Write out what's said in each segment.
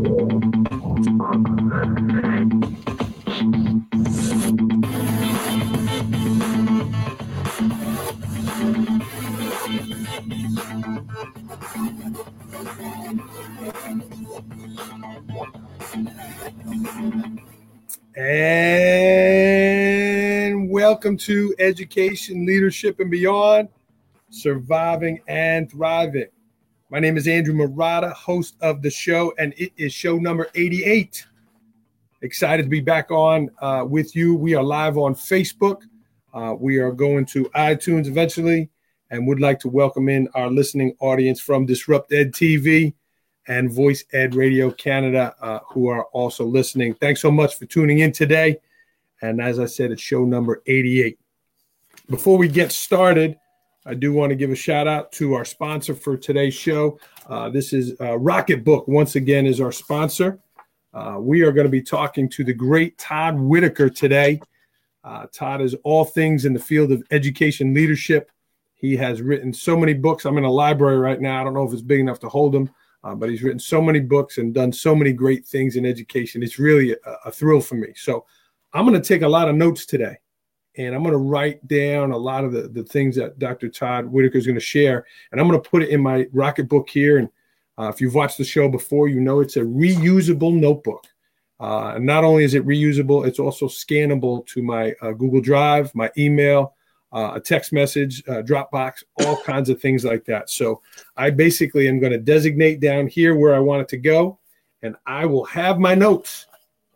And welcome to Education, Leadership, and Beyond Surviving and Thriving. My name is Andrew Marotta, host of the show, and it is show number 88. Excited to be back on uh, with you. We are live on Facebook. Uh, we are going to iTunes eventually and would like to welcome in our listening audience from Disrupt Ed TV and Voice Ed Radio Canada, uh, who are also listening. Thanks so much for tuning in today. And as I said, it's show number 88. Before we get started, I do want to give a shout out to our sponsor for today's show. Uh, this is uh, Rocketbook, once again, is our sponsor. Uh, we are going to be talking to the great Todd Whitaker today. Uh, Todd is all things in the field of education leadership. He has written so many books. I'm in a library right now. I don't know if it's big enough to hold them, uh, but he's written so many books and done so many great things in education. It's really a, a thrill for me. So I'm going to take a lot of notes today, and I'm going to write down a lot of the, the things that Dr. Todd Whitaker is going to share, and I'm going to put it in my Rocketbook here. And uh, if you've watched the show before, you know it's a reusable notebook. Uh, and not only is it reusable, it's also scannable to my uh, Google Drive, my email, uh, a text message, uh, Dropbox, all kinds of things like that. So I basically am going to designate down here where I want it to go, and I will have my notes.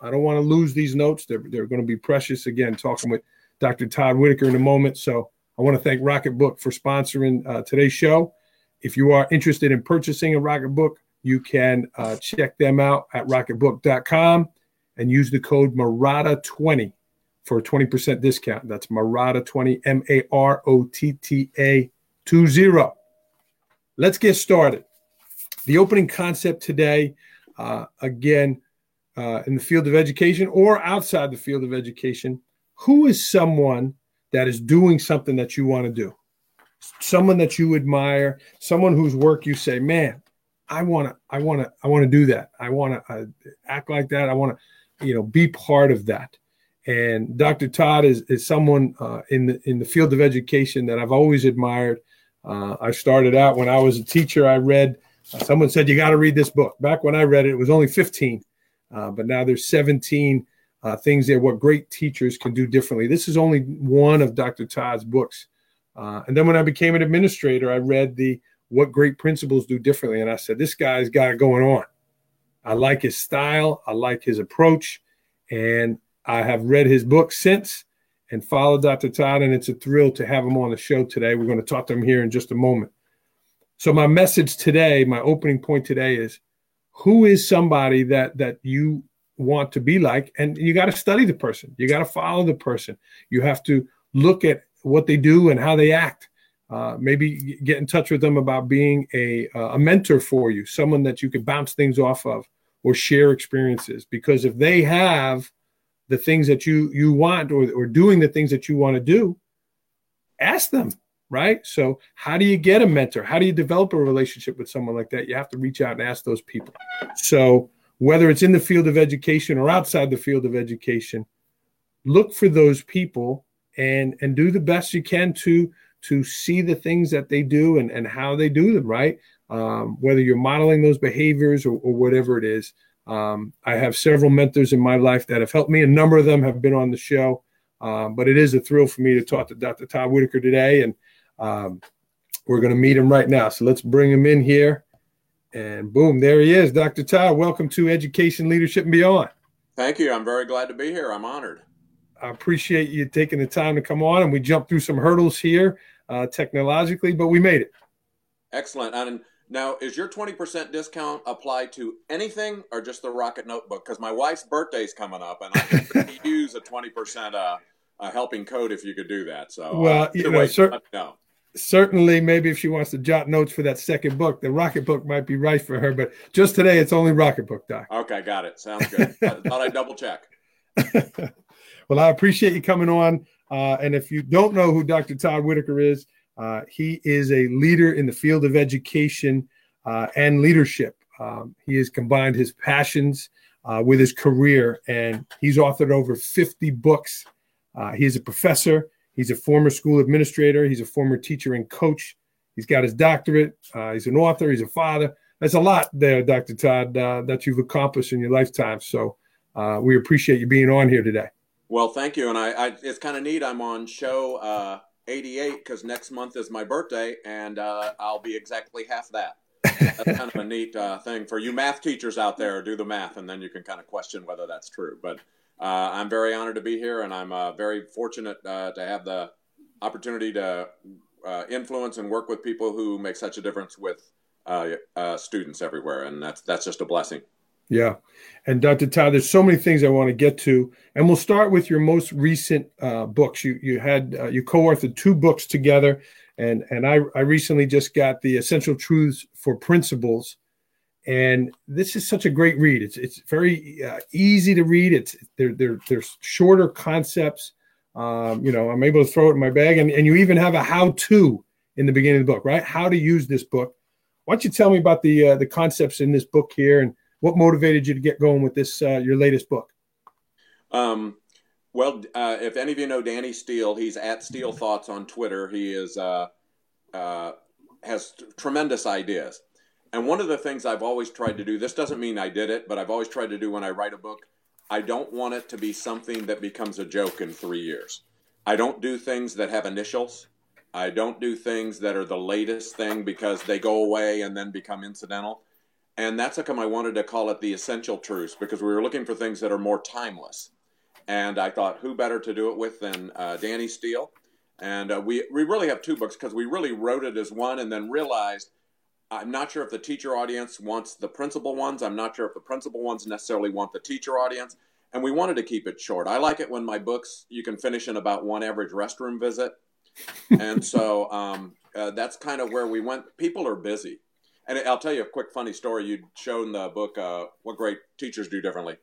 I don't want to lose these notes. They're, they're going to be precious. Again, talking with Dr. Todd Whitaker in a moment. So I want to thank Rocketbook for sponsoring uh, today's show. If you are interested in purchasing a Rocketbook, you can uh, check them out at rocketbook.com and use the code Marotta20 for a 20% discount. That's Marotta 20, M A R O T T A 20. Let's get started. The opening concept today, uh, again, uh, in the field of education or outside the field of education, who is someone that is doing something that you want to do? Someone that you admire, someone whose work you say, man, I want to, I want to, I want to do that. I want to uh, act like that. I want to, you know, be part of that. And Dr. Todd is, is someone uh, in the in the field of education that I've always admired. Uh, I started out when I was a teacher. I read. Uh, someone said you got to read this book. Back when I read it, it was only 15, uh, but now there's 17 uh, things there. What great teachers can do differently. This is only one of Dr. Todd's books. Uh, and then when I became an administrator, I read the What Great Principals Do Differently, and I said this guy's got it going on. I like his style. I like his approach, and I have read his book since and followed Dr. Todd, and it's a thrill to have him on the show today. We're going to talk to him here in just a moment. So, my message today, my opening point today is who is somebody that that you want to be like and you got to study the person. You got to follow the person. You have to look at what they do and how they act. Uh, maybe get in touch with them about being a, a mentor for you someone that you can bounce things off of or share experiences. Because if they have the things that you you want or, or doing the things that you want to do ask them right? So how do you get a mentor? How do you develop a relationship with someone like that? You have to reach out and ask those people. So whether it's in the field of education or outside the field of education look for those people and and do the best you can to to see the things that they do and and how they do them right um, whether you're modeling those behaviors or, or whatever it is um, I have several mentors in my life that have helped me. A number of them have been on the show, um, but it is a thrill for me to talk to Dr. Todd Whitaker today, and um, we're going to meet him right now. So let's bring him in here, and boom, there he is, Dr. Todd. Welcome to Education, Leadership, and Beyond. Thank you. I'm very glad to be here. I'm honored. I appreciate you taking the time to come on, and we jumped through some hurdles here uh, technologically, but we made it. Excellent. And now, is your 20% discount applied to anything or just the Rocket Notebook? Because my wife's birthday is coming up and I could use a 20% uh, a helping code if you could do that. So, uh, well, you know, cer- no. Certainly, maybe if she wants to jot notes for that second book, the Rocketbook might be right for her. But just today, it's only Rocketbook, Doc. Okay, got it. Sounds good. I thought I'd double check. well, I appreciate you coming on. Uh, and if you don't know who Dr. Todd Whitaker is, uh, he is a leader in the field of education uh, and leadership. Um, he has combined his passions uh, with his career, and he's authored over 50 books. Uh, is a professor, he's a former school administrator, he's a former teacher and coach. He's got his doctorate, uh, he's an author, he's a father. That's a lot there, Dr. Todd, uh, that you've accomplished in your lifetime. So uh, we appreciate you being on here today. Well, thank you. And I, I it's kind of neat. I'm on show uh, 88 because next month is my birthday, and I'll be exactly half that that's kind of a neat uh, thing for you math teachers out there. Do the math, and then you can kind of question whether that's true. But uh, I'm very honored to be here, and I'm uh, very fortunate uh, to have the opportunity to uh, influence and work with people who make such a difference with uh, students everywhere, and that's that's just a blessing. Yeah, and Dr. Todd, there's so many things I want to get to, and we'll start with your most recent books. You you had you co-authored two books together and and I, I recently just got the essential truths for principals and this is such a great read. It's it's very uh, easy to read. It's they're, they're, they're shorter concepts. Um, you know i'm able to throw it in my bag. And, and you even have a how to in the beginning of the book right? How to use this book. Why don't you tell me about the uh, the concepts in this book here and what motivated you to get going with this uh, your latest book? Um, well, uh, if any of you know Danny Steele, he's at Steele Thoughts on Twitter. He is uh, uh, has t- tremendous ideas. And one of the things I've always tried to do, this doesn't mean I did it, but I've always tried to do when I write a book, I don't want it to be something that becomes a joke in three years. I don't do things that have initials. I don't do things that are the latest thing because they go away and then become incidental. And that's how come I wanted to call it the essential truths because we were looking for things that are more timeless. And I thought, who better to do it with than uh, Danny Steele? And uh, we, we really have two books because we really wrote it as one and then realized I'm not sure if the teacher audience wants the principal ones. I'm not sure if the principal ones necessarily want the teacher audience. And we wanted to keep it short. I like it when my books you can finish in about one average restroom visit. and so um, uh, that's kind of where we went. People are busy. And I'll tell you a quick funny story. You'd shown the book, uh, What Great Teachers Do Differently.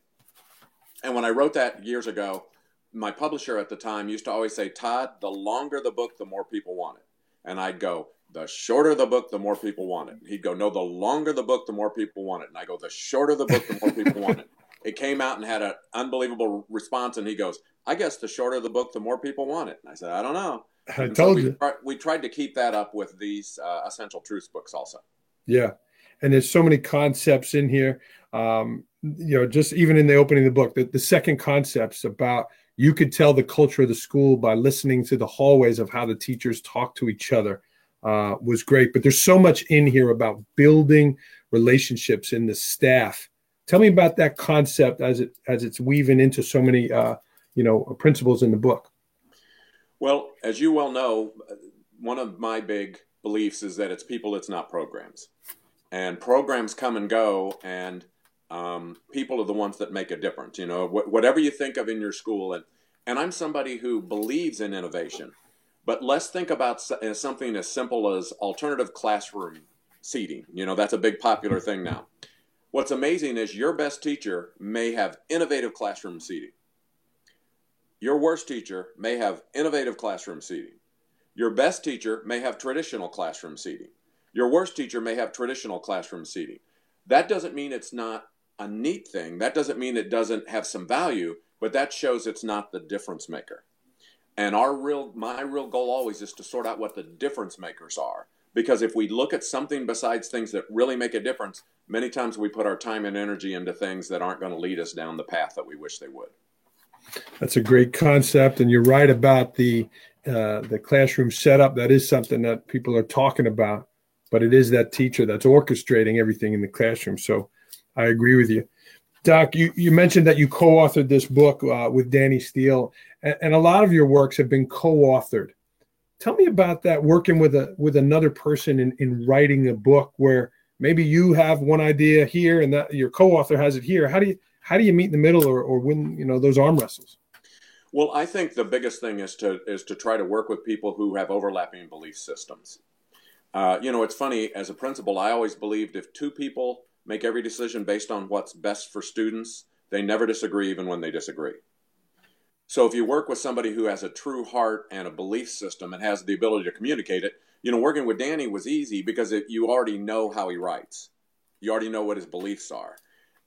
And when I wrote that years ago, my publisher at the time used to always say, Todd, the longer the book, the more people want it. And I'd go, the shorter the book, the more people want it. He'd go, no, the longer the book, the more people want it. And I go, the shorter the book, the more people want it. It came out and had an unbelievable response. And he goes, I guess the shorter the book, the more people want it. And I said, I don't know. I and told so we, you. We tried to keep that up with these uh, essential truths books also. Yeah. And there's so many concepts in here. Um, you know, just even in the opening of the book, the, the second concepts about you could tell the culture of the school by listening to the hallways of how the teachers talk to each other uh, was great. But there's so much in here about building relationships in the staff. Tell me about that concept as it as it's weaving into so many uh, you know principles in the book. Well, as you well know, one of my big beliefs is that it's people, it's not programs, and programs come and go, and um, people are the ones that make a difference. You know, wh- whatever you think of in your school, and and I'm somebody who believes in innovation, but let's think about uh, something as simple as alternative classroom seating. You know, that's a big popular thing now. What's amazing is your best teacher may have innovative classroom seating. Your worst teacher may have innovative classroom seating. Your best teacher may have traditional classroom seating. Your worst teacher may have traditional classroom seating. That doesn't mean it's not a neat thing. That doesn't mean it doesn't have some value, but that shows it's not the difference maker. And our real, my real goal always is to sort out what the difference makers are. Because if we look at something besides things that really make a difference, many times we put our time and energy into things that aren't going to lead us down the path that we wish they would. That's a great concept, and you're right about the uh, the classroom setup. That is something that people are talking about, but it is that teacher that's orchestrating everything in the classroom. So I agree with you. Doc, you, you mentioned that you co authored this book uh, with Danny Steele, and, and, a lot of your works have been co authored. Tell me about that working with a with another person in, in writing a book where maybe you have one idea here and that your co-author has it here. How do you how do you meet in the middle or, or win you know those arm wrestles? Well, I think the biggest thing is to is to try to work with people who have overlapping belief systems. Uh, you know, it's funny as a principal, I always believed if two people make every decision based on what's best for students. They never disagree, even when they disagree. So if you work with somebody who has a true heart and a belief system and has the ability to communicate it, you know, working with Danny was easy because it, you already know how he writes. you already know what his beliefs are.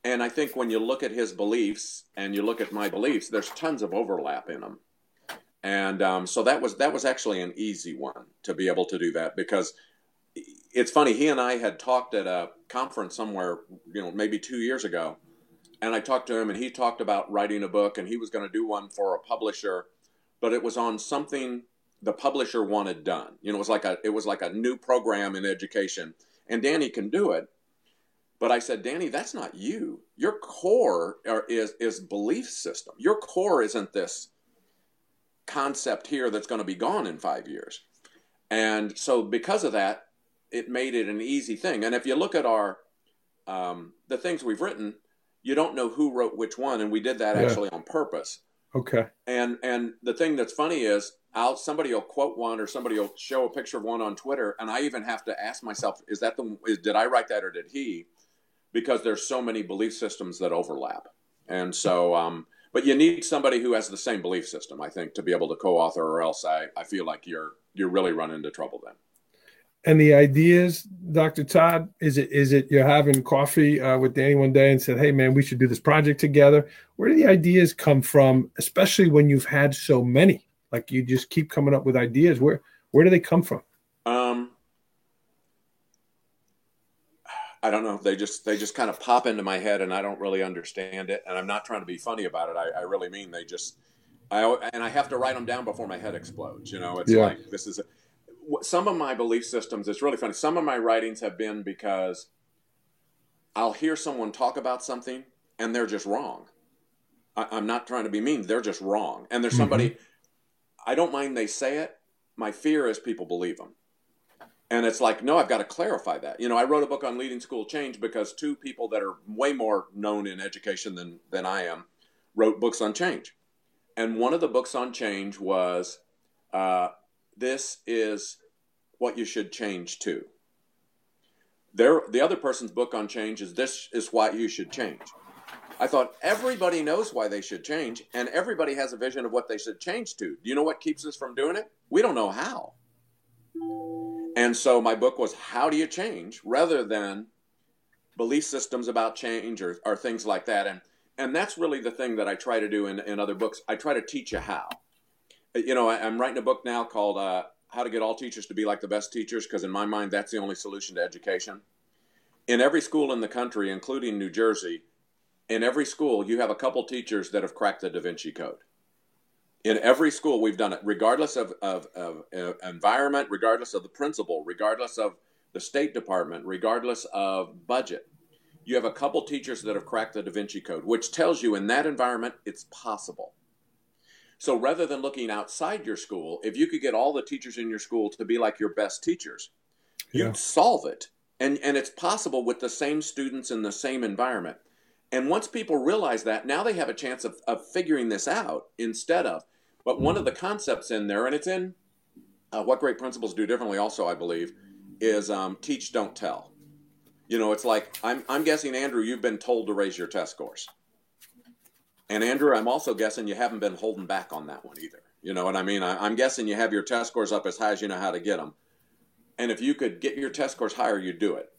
And I think when you look at his beliefs and you look at my beliefs, there's tons of overlap in them. And um, so that was that was actually an easy one to be able to do that because it's funny. He and I had talked at a conference somewhere, you know, maybe two years ago, and I talked to him, and he talked about writing a book, and he was going to do one for a publisher, but it was on something the publisher wanted done. You know, it was like a it was like a new program in education, and Danny can do it, but I said, Danny, that's not you. Your core is is belief system. Your core isn't this concept here that's going to be gone in five years. And so because of that, it made it an easy thing. And if you look at our um, the things we've written, you don't know who wrote which one, and we did that yeah. actually on purpose. Okay. And and the thing that's funny is I'll somebody will quote one or somebody will show a picture of one on Twitter, and I even have to ask myself, is that the is, did I write that or did he? because there's so many belief systems that overlap. And so, um, but you need somebody who has the same belief system, I think, to be able to co-author, or else I, I feel like you're you're really run into trouble then. And the ideas, Dr. Todd, is it is it you're having coffee uh, with Danny one day and said, "Hey, man, we should do this project together." Where do the ideas come from, especially when you've had so many? Like you just keep coming up with ideas. Where where do they come from? Um, I don't know. They just they just kind of pop into my head, and I don't really understand it. And I'm not trying to be funny about it. I, I really mean they just. I and I have to write them down before my head explodes. You know, it's yeah. like this is a, some of my belief systems. It's really funny. Some of my writings have been because I'll hear someone talk about something and they're just wrong. I, am not trying to be mean. They're just wrong. And there's somebody. Mm-hmm. I don't mind they say it. My fear is people believe them. And it's like, no, I've got to clarify that. You know, I wrote a book on leading school change because two people that are way more known in education than, than I am wrote books on change. And one of the books on change was uh, This is What You Should Change To. There, the other person's book on change is This is Why You Should Change. I thought everybody knows why they should change, and everybody has a vision of what they should change to. Do you know what keeps us from doing it? We don't know how. And so my book was How Do You Change rather than belief systems about change or, or things like that. And, and that's really the thing that I try to do in, in other books. I try to teach you how. You know, I, am writing a book now called uh, How to Get All Teachers to Be Like the Best Teachers, because in my mind, that's the only solution to education. In every school in the country, including New Jersey, in every school, you have a couple teachers that have cracked the Da Vinci Code in every school we've done it regardless of, of, of uh, environment regardless of the principal regardless of the state department regardless of budget you have a couple teachers that have cracked the da vinci code which tells you in that environment it's possible so rather than looking outside your school if you could get all the teachers in your school to be like your best teachers yeah. you'd solve it and and it's possible with the same students in the same environment and once people realize that now they have a chance of, of figuring this out instead of but one of the concepts in there, and it's in uh, what great principals do differently, also I believe, is um, teach, don't tell. You know, it's like I'm I'm guessing Andrew, you've been told to raise your test scores, and Andrew, I'm also guessing you haven't been holding back on that one either. You know what I mean? I, I'm guessing you have your test scores up as high as you know how to get them, and if you could get your test scores higher, you'd do it.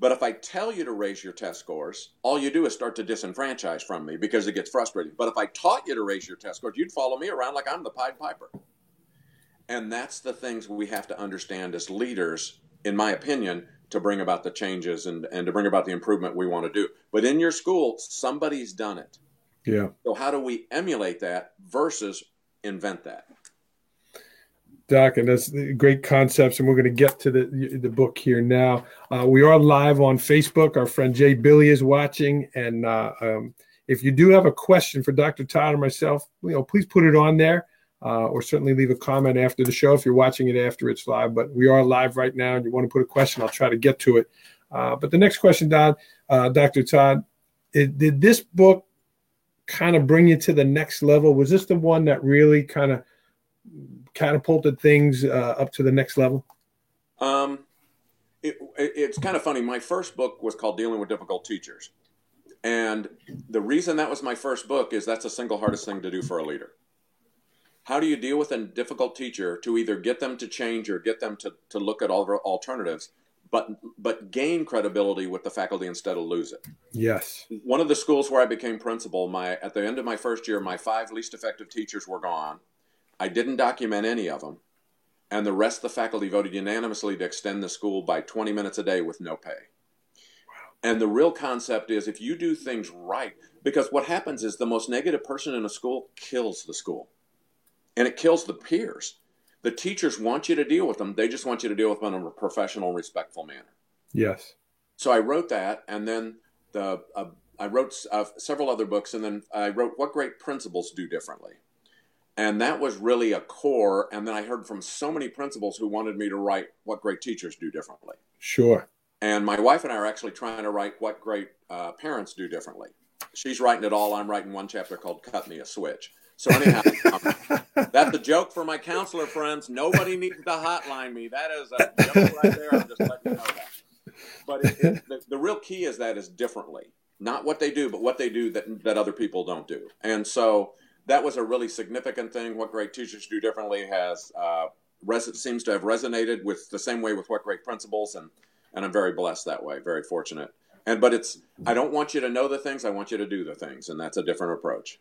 But if I tell you to raise your test scores, all you do is start to disenfranchise from me because it gets frustrating. But if I taught you to raise your test scores, you'd follow me around like I'm the Pied Piper. And that's the things we have to understand as leaders, in my opinion, to bring about the changes and, and to bring about the improvement we want to do. But in your school, somebody's done it. Yeah. So how do we emulate that versus invent that? Doc, and that's great concepts. And we're going to get to the the book here now. Uh, we are live on Facebook. Our friend Jay Billy is watching, and uh, um, if you do have a question for Dr. Todd or myself, you know, please put it on there, uh, or certainly leave a comment after the show if you're watching it after it's live. But we are live right now, and you want to put a question, I'll try to get to it. Uh, but the next question, Don, uh, Dr. Todd, it, did this book kind of bring you to the next level? Was this the one that really kind of catapulted things uh, up to the next level? Um, it, it, it's kind of funny. My first book was called Dealing with Difficult Teachers. And the reason that was my first book is that's the single hardest thing to do for a leader. How do you deal with a difficult teacher to either get them to change or get them to, to look at all alternatives but but gain credibility with the faculty instead of lose it. Yes. One of the schools where I became principal, my at the end of my first year, my five least effective teachers were gone. I didn't document any of them, and the rest of the faculty voted unanimously to extend the school by 20 minutes a day with no pay. Wow. And the real concept is if you do things right, because what happens is the most negative person in a school kills the school, and it kills the peers the teachers want you to deal with them. They just want you to deal with them in a professional, respectful manner. Yes. So I wrote that, and then the uh, I wrote uh, several other books, and then I wrote "What Great Principals Do Differently," and that was really a core. And then I heard from so many principals who wanted me to write "What Great Teachers Do Differently." Sure. And my wife and I are actually trying to write "What Great uh, Parents Do Differently." She's writing it all. I'm writing one chapter called "Cut Me a Switch." So anyhow, um, that's a joke for my counselor friends. Nobody needs to hotline me. That is a joke right there. I'm just letting you know that. But it, it, the, the real key is that is differently, not what they do, but what they do that that other people don't do. And so that was a really significant thing. What great teachers do differently has uh, res- seems to have resonated with the same way with what great principals, and and I'm very blessed that way, very fortunate. And but it's I don't want you to know the things, I want you to do the things, and that's a different approach.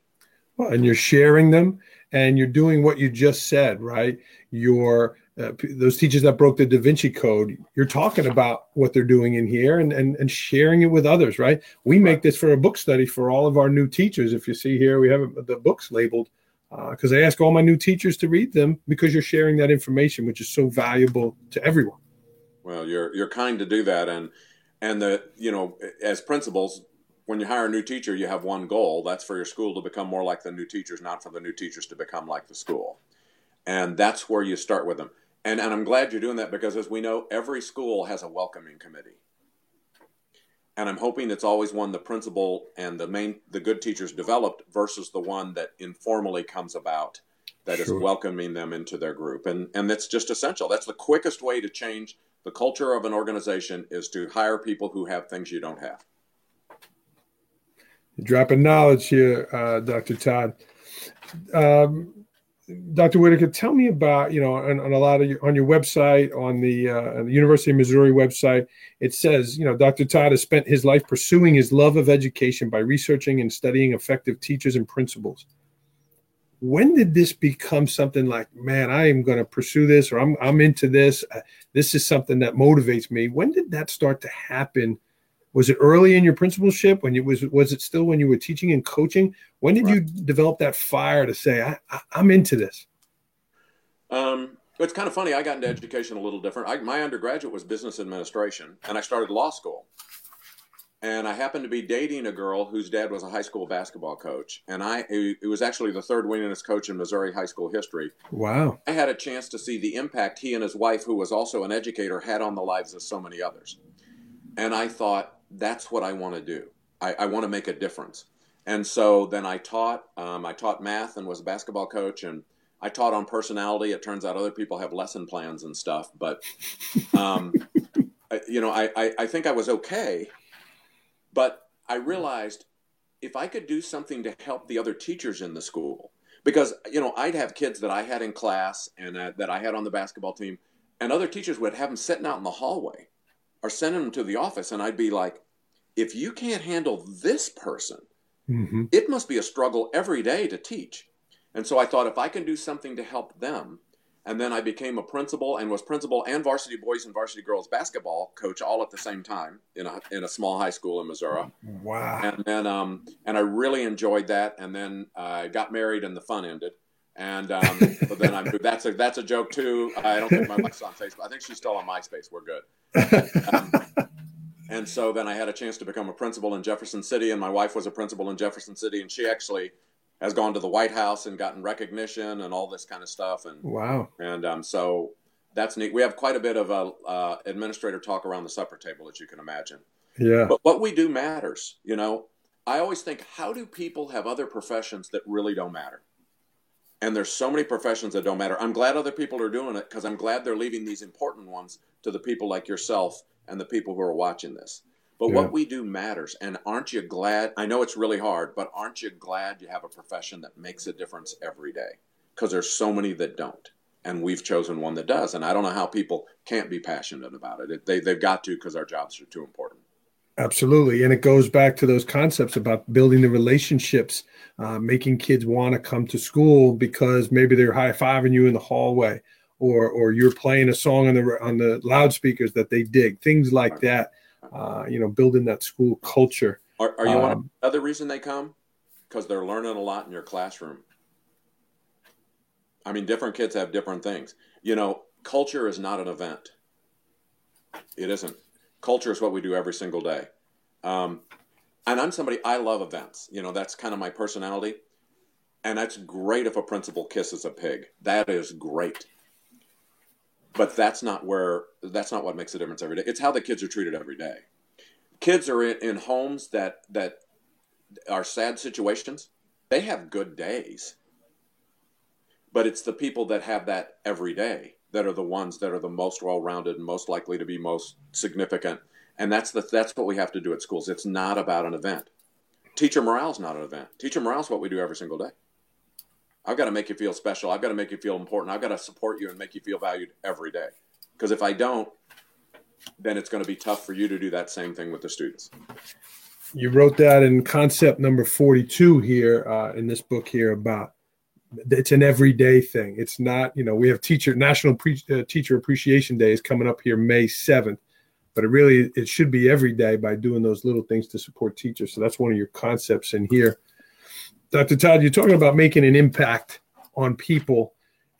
Well, and you're sharing them and you're doing what you just said, right? You're uh, those teachers that broke the Da Vinci Code, you're talking about what they're doing in here and, and, and sharing it with others, right? We make this for a book study for all of our new teachers. If you see here, we have the books labeled because uh, I ask all my new teachers to read them because you're sharing that information, which is so valuable to everyone. Well, you're you're kind to do that, and and the you know as principals, when you hire a new teacher, you have one goal. That's for your school to become more like the new teachers, not for the new teachers to become like the school. And that's where you start with them. And, and I'm glad you're doing that because, as we know, every school has a welcoming committee. And I'm hoping it's always one the principal and the main the good teachers developed versus the one that informally comes about that sure. is welcoming them into their group. And and that's just essential. That's the quickest way to change the culture of an organization is to hire people who have things you don't have dropping knowledge here, uh, Dr. Todd. Um, Dr. Whitaker, tell me about you know on, on a lot of your, on your website, on the, uh, the University of Missouri website, it says you know Dr. Todd has spent his life pursuing his love of education by researching and studying effective teachers and principals. When did this become something like, man, I am going to pursue this, or I'm I'm into this. Uh, this is something that motivates me. When did that start to happen was it early in your principalship when you was was it still when you were teaching and coaching? When did right. you develop that fire to say I, I, am into this um, it's kind of funny i got into education a little different. I, my undergraduate was business administration and i started law school. And i happened to be dating a girl whose dad was a high school basketball coach and i it was actually the third winningest coach in missouri high school history. Wow. I had a chance to see the impact he and his wife who was also an educator had on the lives of so many others. And i thought that's what I want to do. I, I want to make a difference. And so then I taught. Um, I taught math and was a basketball coach, and I taught on personality. It turns out other people have lesson plans and stuff, but um, you know, I, I, I think I was okay. But I realized if I could do something to help the other teachers in the school, because you know I'd have kids that I had in class and uh, that I had on the basketball team, and other teachers would have them sitting out in the hallway or sending them to the office, and I'd be like, if you can't handle this person, mm-hmm. it must be a struggle every day to teach. And so I thought if I can do something to help them, and then I became a principal and was principal and varsity boys and varsity girls basketball coach all at the same time in a in a small high school in Missouri. Wow! And then um, and I really enjoyed that. And then I got married and the fun ended. And um, but then I that's a that's a joke too. I don't think my wife's on Facebook. I think she's still on MySpace. We're good. Um, and so then I had a chance to become a principal in Jefferson City, and my wife was a principal in Jefferson City, and she actually has gone to the White House and gotten recognition and all this kind of stuff. And wow! And um, so that's neat. We have quite a bit of a uh, administrator talk around the supper table, as you can imagine. Yeah. But what we do matters. You know, I always think, how do people have other professions that really don't matter? And there's so many professions that don't matter. I'm glad other people are doing it because I'm glad they're leaving these important ones to the people like yourself and the people who are watching this. But yeah. what we do matters. And aren't you glad? I know it's really hard, but aren't you glad you have a profession that makes a difference every day? Because there's so many that don't. and we've chosen one that does. And I don't know how people can't be passionate about it. it they, they've got to because our jobs are too important. Absolutely. And it goes back to those concepts about building the relationships, uh, making kids want to come to school because maybe they're high fiving you in the hallway or, or you're playing a song on the, on the loudspeakers that they dig, things like that. Uh, you know, building that school culture. Are, are you um, one other reason they come? Because they're learning a lot in your classroom. I mean, different kids have different things. You know, culture is not an event. It isn't. Culture is what we do every single day. Um, and I'm somebody, I love events. You know, that's kind of my personality. And that's great if a principal kisses a pig. That is great. But that's not where, that's not what makes a difference every day. It's how the kids are treated every day. Kids are in, in homes that, that are sad situations. They have good days but it's the people that have that every day that are the ones that are the most well-rounded and most likely to be most significant. And that's the that's what we have to do at schools. It's not about an event. Teacher morale is not an event. Teacher morale is what we do every single day. I've got to make you feel special. I've got to make you feel important. I've got to support you and make you feel valued every day. Because if i don't then it's going to be tough for you to do that same thing with the students. You wrote that in concept number 42 here uh, in this book here about it's an everyday thing. It's not, you know, we have teacher National Pre- uh, Teacher Appreciation Day is coming up here May 7th, but it really it should be every day by doing those little things to support teachers. So that's one of your concepts in here. Dr. Todd, you're talking about making an impact on people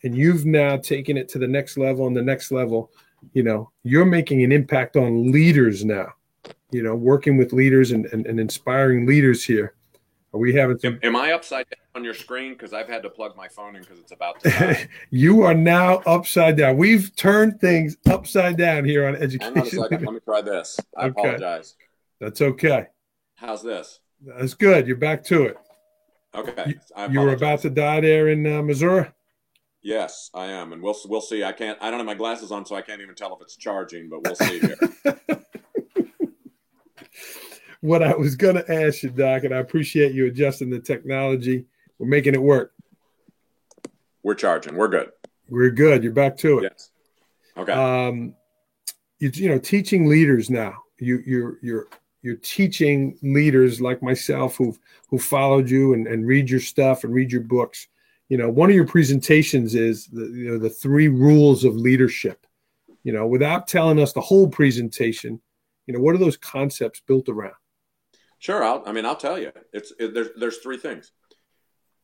and you've now taken it to the next level and the next level. You know, you're making an impact on leaders now, you know, working with leaders and, and, and inspiring leaders here. Are we having some... am, am I upside down on your screen because I've had to plug my phone in because it's about to. you are now upside down. We've turned things upside down here on education. Hang on a second. Let me try this. I okay. apologize. That's okay. How's this? That's good. You're back to it. Okay. You, you were about to die there in uh, Missouri. Yes, I am, and we'll we'll see. I can't. I don't have my glasses on, so I can't even tell if it's charging. But we'll see here. what I was going to ask you, Doc, and I appreciate you adjusting the technology we're making it work. We're charging. We're good. We're good. You're back to it. Yes. Okay. Um, you, you know, teaching leaders now. You you're you're you're teaching leaders like myself who've who followed you and, and read your stuff and read your books. You know, one of your presentations is the you know the three rules of leadership. You know, without telling us the whole presentation, you know, what are those concepts built around? Sure. I'll, I mean, I'll tell you. It's it, there's there's three things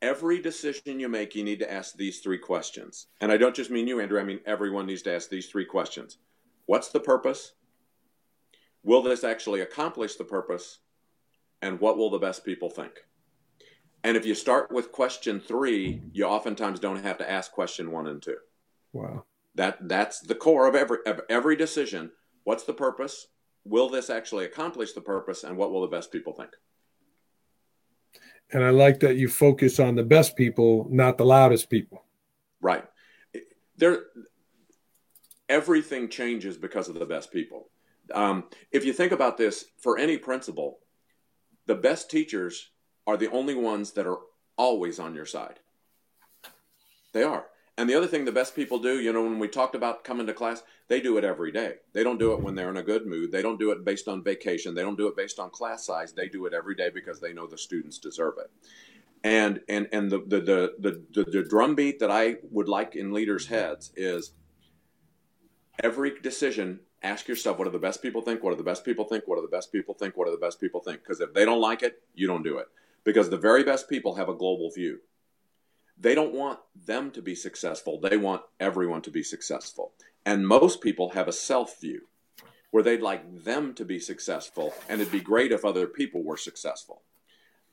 every decision you make, you need to ask these three questions. And I don't just mean you, Andrew, I mean everyone needs to ask these three questions What's the purpose? Will this actually accomplish the purpose? And what will the best people think? And if you start with question three, you oftentimes don't have to ask question one and two. Wow. That that's the core of every of every decision. What's the purpose? Will this actually accomplish the purpose? And what will the best people think? And I like that you focus on the best people, not the loudest people. Right. There, everything changes because of the best people. Um, if you think about this, for any principal, the best teachers are the only ones that are always on your side. They are. And the other thing the best people do, you know, when we talked about coming to class, they do it every day. They don't do it when they're in a good mood. They don't do it based on vacation. They don't do it based on class size. They do it every day because they know the students deserve it. And and and the the the the, the, the drumbeat that I would like in leaders' heads is every decision ask yourself what do the best people think what do the best people think what do the best people think what do the best people think because if they don't like it you don't do it because the very best people have a global view they don't want them to be successful. They want everyone to be successful. And most people have a self view where they'd like them to be successful, and it'd be great if other people were successful.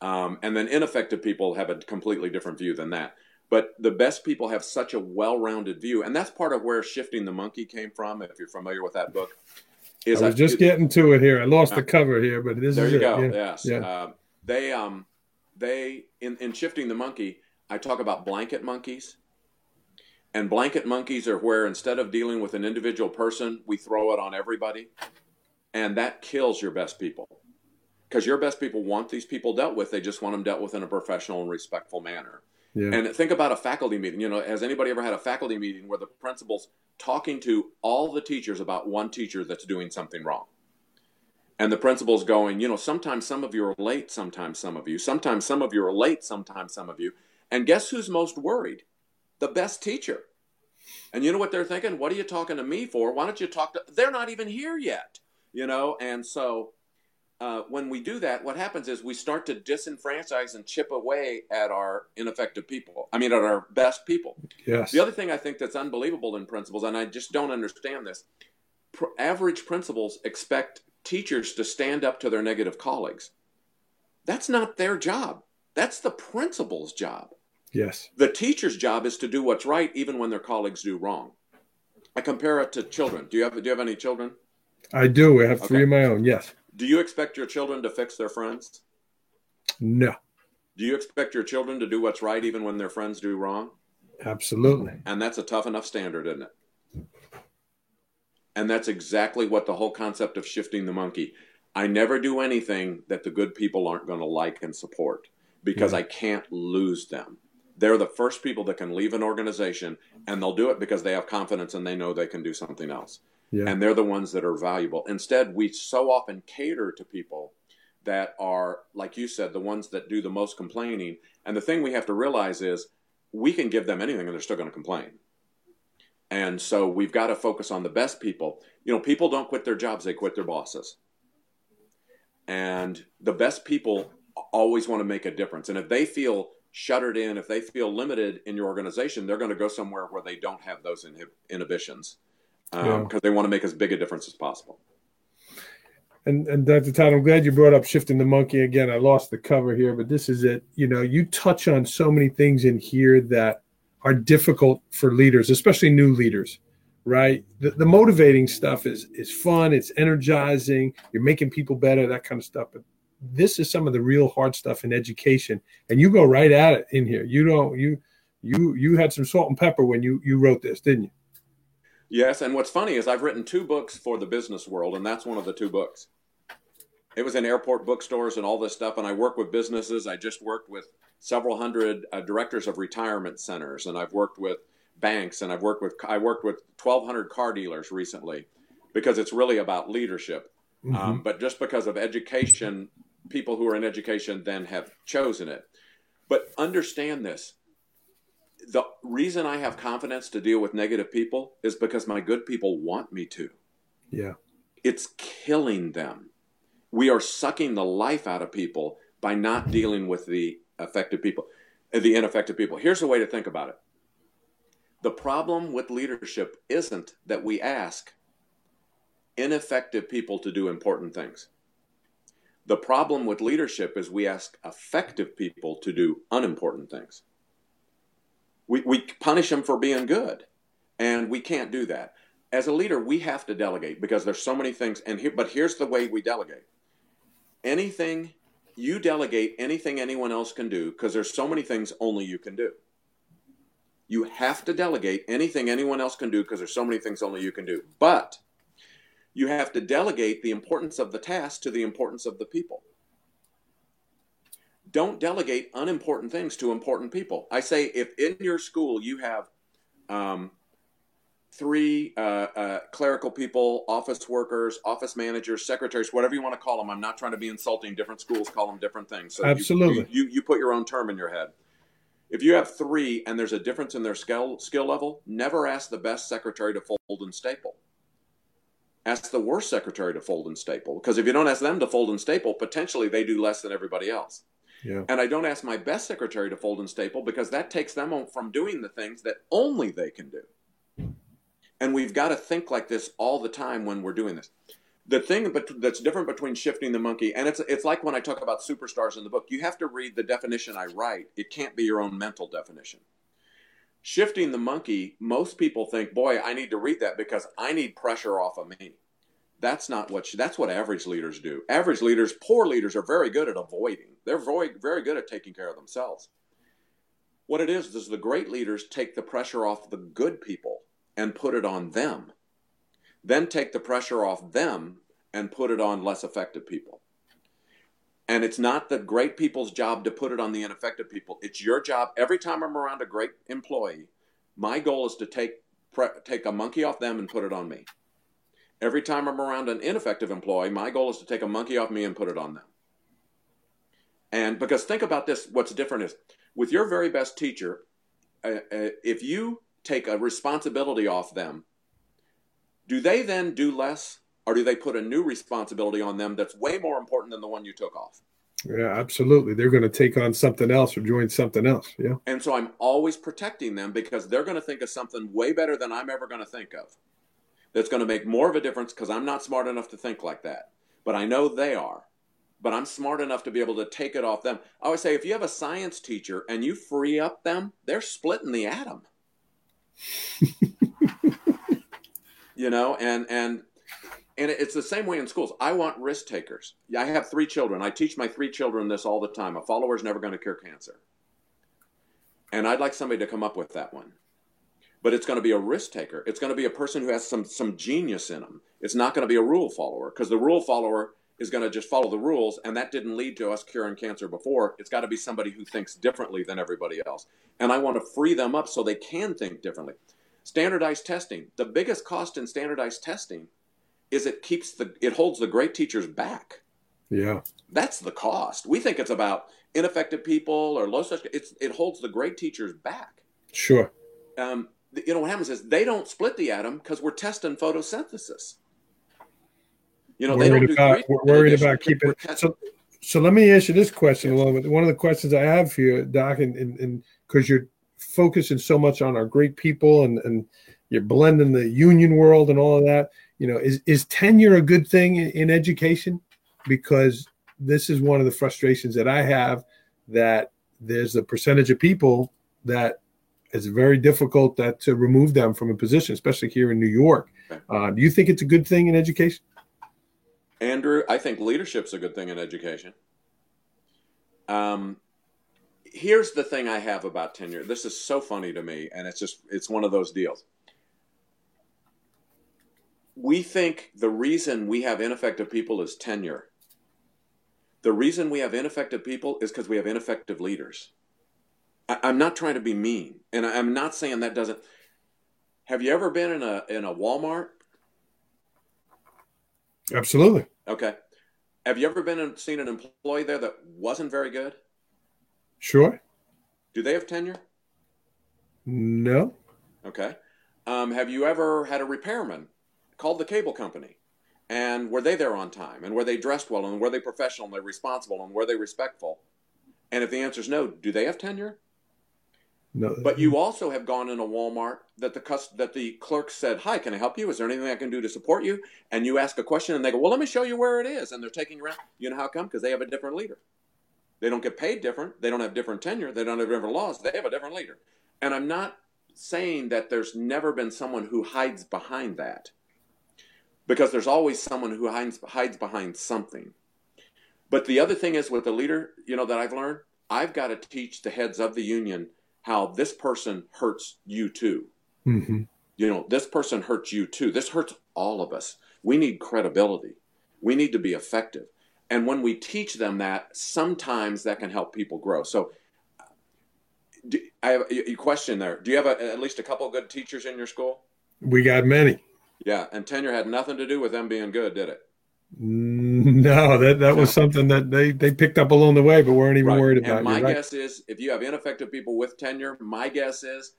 Um, and then ineffective people have a completely different view than that. But the best people have such a well rounded view. And that's part of where Shifting the Monkey came from, if you're familiar with that book. Is I was just getting to it here. I lost the cover here, but this there is you it. go. Yeah. Yes. Yeah. Uh, they, um, they in, in Shifting the Monkey, I talk about blanket monkeys. And blanket monkeys are where instead of dealing with an individual person, we throw it on everybody. And that kills your best people. Because your best people want these people dealt with, they just want them dealt with in a professional and respectful manner. Yeah. And think about a faculty meeting. You know, has anybody ever had a faculty meeting where the principal's talking to all the teachers about one teacher that's doing something wrong? And the principal's going, you know, sometimes some of you are late, sometimes some of you, sometimes some of you are late, sometimes some of you. And guess who's most worried? The best teacher. And you know what they're thinking? What are you talking to me for? Why don't you talk to they're not even here yet. You know, and so uh, when we do that, what happens is we start to disenfranchise and chip away at our ineffective people. I mean, at our best people. Yes. The other thing I think that's unbelievable in principals, and I just don't understand this pr- average principals expect teachers to stand up to their negative colleagues. That's not their job, that's the principal's job. Yes. The teacher's job is to do what's right even when their colleagues do wrong. I compare it to children. Do you have do you have any children? I do. I have okay. three of my own. Yes. Do you expect your children to fix their friends? No. Do you expect your children to do what's right even when their friends do wrong? Absolutely. And that's a tough enough standard, isn't it? And that's exactly what the whole concept of shifting the monkey. I never do anything that the good people aren't going to like and support because yeah. I can't lose them. They're the first people that can leave an organization and they'll do it because they have confidence and they know they can do something else yeah. and they're the ones that are valuable. Instead, we so often cater to people that are, like you said, the ones that do the most complaining. And the thing we have to realize is we can give them anything and they're still going to complain. And so we've got to focus on the best people. You know, people don't quit their jobs, they quit their bosses. And the best people always want to make a difference. And if they feel shuttered in, if they feel limited in your organization, they're going to go somewhere where they don't have those inhib- inhibitions because um, yeah. they want to make as big a difference as possible. And, and Dr. Todd, I'm glad you brought up shifting the monkey again. I lost the cover here, but this is it. You know, you touch on so many things in here that are difficult for leaders, especially new leaders, right? The, the motivating stuff is is fun, it's energizing, you're making people better, that kind of stuff. But this is some of the real hard stuff in education, and you go right at it in here. You don't you you you had some salt and pepper when you you wrote this, didn't you? Yes, and what's funny is I've written two books for the business world, and that's one of the two books. It was in airport bookstores and all this stuff, and I work with businesses. I just worked with several hundred uh, directors of retirement centers, and I've worked with banks, and I've worked with I worked with 1,200 car dealers recently, because it's really about leadership. Mm-hmm. Um, but just because of education, people who are in education then have chosen it. But understand this: the reason I have confidence to deal with negative people is because my good people want me to. Yeah. It's killing them. We are sucking the life out of people by not dealing with the effective people, uh, the ineffective people. Here's a way to think about it. The problem with leadership isn't that we ask ineffective people to do important things. The problem with leadership is we ask effective people to do unimportant things. We, we punish them for being good and we can't do that. As a leader we have to delegate because there's so many things and here, but here's the way we delegate. Anything you delegate anything anyone else can do because there's so many things only you can do. You have to delegate anything anyone else can do because there's so many things only you can do. But you have to delegate the importance of the task to the importance of the people don't delegate unimportant things to important people. I say if in your school you have um, three uh, uh, clerical people, office workers, office managers, secretaries, whatever you want to call them. I'm not trying to be insulting. Different schools call them different things. So Absolutely. You, you, you put your own term in your head. If you have three and there's a difference in their skill skill level, never ask the best secretary to fold and staple. Ask the worst secretary to fold and staple because if you don't ask them to fold and staple, potentially they do less than everybody else. Yeah. And I don't ask my best secretary to fold and staple because that takes them from doing the things that only they can do. And we've got to think like this all the time when we're doing this. The thing that's different between shifting the monkey, and it's it's like when I talk about superstars in the book, you have to read the definition I write. It can't be your own mental definition. Shifting the monkey, most people think, boy, I need to read that because I need pressure off of me. That's not what that's what average leaders do. Average leaders, poor leaders, are very good at avoiding. They're very very good at taking care of themselves. What it is is the great leaders take the pressure off the good people and put it on them. Then take the pressure off them and put it on less effective people. And it's not the great people's job to put it on the ineffective people. It's your job. Every time I'm around a great employee, my goal is to take take a monkey off them and put it on me. Every time I'm around an ineffective employee, my goal is to take a monkey off me and put it on them. And because think about this, what's different is with your very best teacher, uh, uh, if you take a responsibility off them, do they then do less or do they put a new responsibility on them that's way more important than the one you took off? Yeah, absolutely. They're going to take on something else or join something else. Yeah. And so I'm always protecting them because they're going to think of something way better than I'm ever going to think of. That's going to make more of a difference because I'm not smart enough to think like that. But I know they are. But I'm smart enough to be able to take it off them. I always say if you have a science teacher and you free up them, they're splitting the atom. you know, and and and it's the same way in schools. I want risk takers. I have three children. I teach my three children this all the time. A follower is never going to cure cancer. And I'd like somebody to come up with that one. But it's going to be a risk taker. It's going to be a person who has some some genius in them. It's not going to be a rule follower because the rule follower is going to just follow the rules, and that didn't lead to us curing cancer before. It's got to be somebody who thinks differently than everybody else. And I want to free them up so they can think differently. Standardized testing. The biggest cost in standardized testing is it keeps the it holds the great teachers back. Yeah. That's the cost. We think it's about ineffective people or low such it's it holds the great teachers back. Sure. Um, you know what happens is they don't split the atom because we're testing photosynthesis. You know, worried they don't about, do we're worried about keeping so so let me ask you this question yes. a little bit. One of the questions I have for you, Doc, and and because you're focusing so much on our great people and and you're blending the union world and all of that you know is is tenure a good thing in, in education? Because this is one of the frustrations that i have that there's a percentage of people that it's very difficult that to remove them from a position especially here in new york. Uh, do you think it's a good thing in education? Andrew i think leadership's a good thing in education. Um, here's the thing i have about tenure. This is so funny to me and it's just it's one of those deals we think the reason we have ineffective people is tenure. The reason we have ineffective people is because we have ineffective leaders. I, am not trying to be mean, and I'm not saying that doesn't. Have you ever been in a in a Walmart? Absolutely. Okay. Have you ever been and seen an employee there that wasn't very good? Sure. Do they have tenure? No. Okay. Um, have you ever had a repairman called the cable company. And were they there on time? And were they dressed well? And were they professional? And they're responsible? And were they respectful? And if the answer is no, do they have tenure? No. But you also have gone in a Walmart that the that the clerk said, "Hi, can I help you? Is there anything I can do to support you?" And you ask a question, and they go, "Well, let me show you where it is." And they're taking you around. You know how come? Because they have a different leader. They don't get paid different. They don't have different tenure. They don't have different laws. They have a different leader. And I'm not saying that there's never been someone who hides behind that because there's always someone who hides, hides behind something. But the other thing is with the leader, you know, that I've learned, I've got to teach the heads of the union how this person hurts you too. Mm-hmm. You know, this person hurts you too. This hurts all of us. We need credibility. We need to be effective. And when we teach them that, sometimes that can help people grow. So, do, I have a, question there. Do you have a, at least a couple good teachers in your school? We got many. Yeah, and tenure had nothing to do with them being good, did it? Mm, no, that that was something that they they picked up along the way, but weren't even right. worried about. And my guess is, if you have ineffective people with tenure, my guess is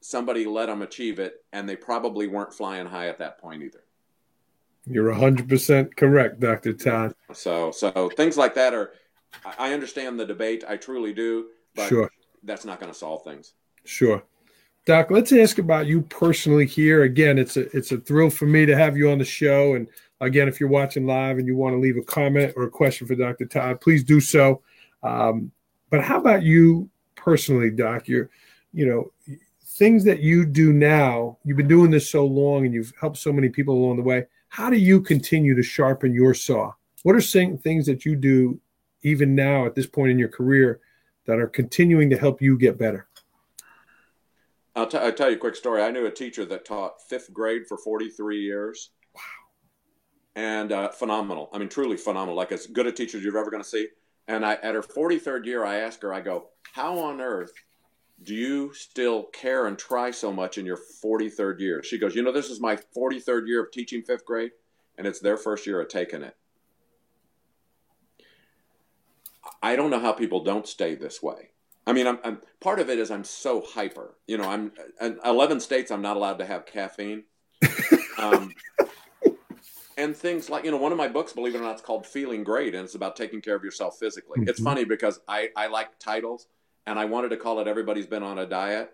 somebody let them achieve it, and they probably weren't flying high at that point either. You're hundred percent correct, Doctor Todd. So, so things like that are. I understand the debate. I truly do, but sure. that's not going to solve things. Sure. Doc, let's ask about you personally here. Again, it's a it's a thrill for me to have you on the show. And again, if you're watching live and you want to leave a comment or a question for Dr. Todd, please do so. Um, but how about you personally, Doc? You're, you know, things that you do now. You've been doing this so long, and you've helped so many people along the way. How do you continue to sharpen your saw? What are things that you do even now at this point in your career that are continuing to help you get better? I'll, t- I'll tell you a quick story. I knew a teacher that taught fifth grade for 43 years. Wow. And uh, phenomenal. I mean, truly phenomenal. Like as good a teacher as you're ever going to see. And I, at her 43rd year, I asked her, I go, how on earth do you still care and try so much in your 43rd year? She goes, you know, this is my 43rd year of teaching fifth grade, and it's their first year of taking it. I don't know how people don't stay this way. I mean, I'm, I'm, part of it is I'm so hyper. You know, I'm in 11 states. I'm not allowed to have caffeine. Um, and things like you know, one of my books, believe it or not, it's called Feeling Great, and it's about taking care of yourself physically. Mm-hmm. It's funny because I I like titles, and I wanted to call it Everybody's Been on a Diet.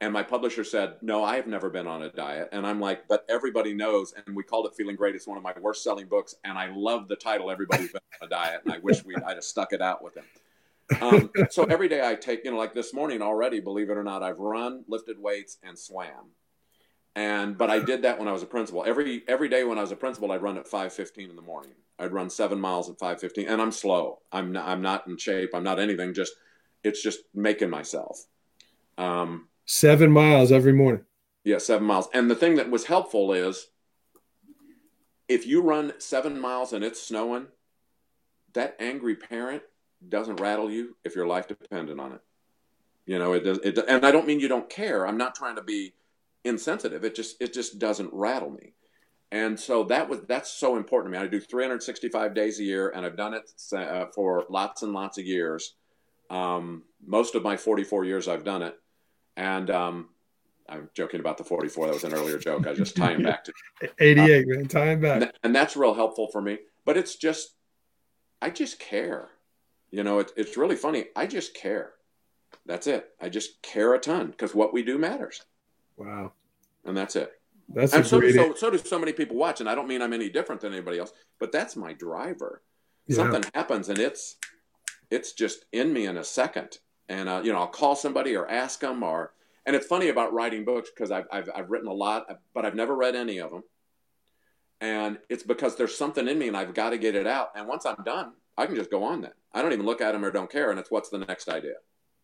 And my publisher said, No, I have never been on a diet. And I'm like, But everybody knows. And we called it Feeling Great. It's one of my worst selling books. And I love the title, Everybody's Been on a Diet. And I wish we'd I'd have stuck it out with him. Um, so every day I take, you know, like this morning already, believe it or not, I've run, lifted weights, and swam. And but I did that when I was a principal. Every every day when I was a principal, I'd run at five fifteen in the morning. I'd run seven miles at five fifteen, and I'm slow. I'm not, I'm not in shape. I'm not anything. Just it's just making myself. Um, seven miles every morning. Yeah, seven miles. And the thing that was helpful is if you run seven miles and it's snowing, that angry parent doesn't rattle you if your life depended on it. You know, it does. It, and I don't mean you don't care. I'm not trying to be insensitive. It just it just doesn't rattle me. And so that was that's so important to me. I do 365 days a year, and I've done it uh, for lots and lots of years. Um, most of my 44 years, I've done it, and um, I'm joking about the 44. That was an earlier joke. I just tying back to 88, uh, man. Tying back, and, and that's real helpful for me. But it's just, I just care. You know, it, it's really funny. I just care. That's it. I just care a ton because what we do matters. Wow. And that's it. That's and so, do, so, so do so many people watch. And I don't mean I'm any different than anybody else, but that's my driver. Yeah. Something happens and it's it's just in me in a second. And uh, you know, I'll call somebody or ask them or and it's funny about writing books because I've, I've, I've written a lot, but I've never read any of them. And it's because there's something in me and I've got to get it out. And once I'm done, I can just go on then. I don't even look at them or don't care. And it's what's the next idea.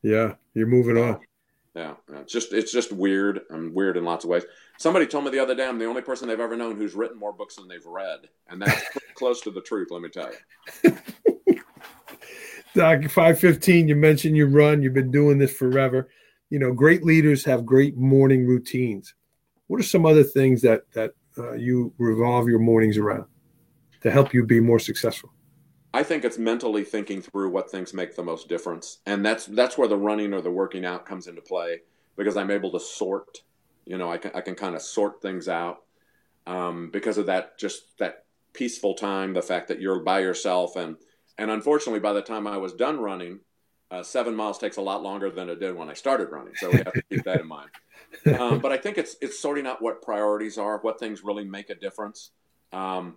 Yeah, you're moving on. Yeah, it's just it's just weird. I'm weird in lots of ways. Somebody told me the other day I'm the only person they've ever known who's written more books than they've read, and that's close to the truth. Let me tell you. Doc, five fifteen. You mentioned you run. You've been doing this forever. You know, great leaders have great morning routines. What are some other things that that uh, you revolve your mornings around to help you be more successful? I think it's mentally thinking through what things make the most difference, and that's that's where the running or the working out comes into play because I'm able to sort. You know, I can I can kind of sort things out um, because of that just that peaceful time, the fact that you're by yourself, and and unfortunately, by the time I was done running, uh, seven miles takes a lot longer than it did when I started running, so we have to keep that in mind. Um, but I think it's it's sorting out what priorities are, what things really make a difference. Um,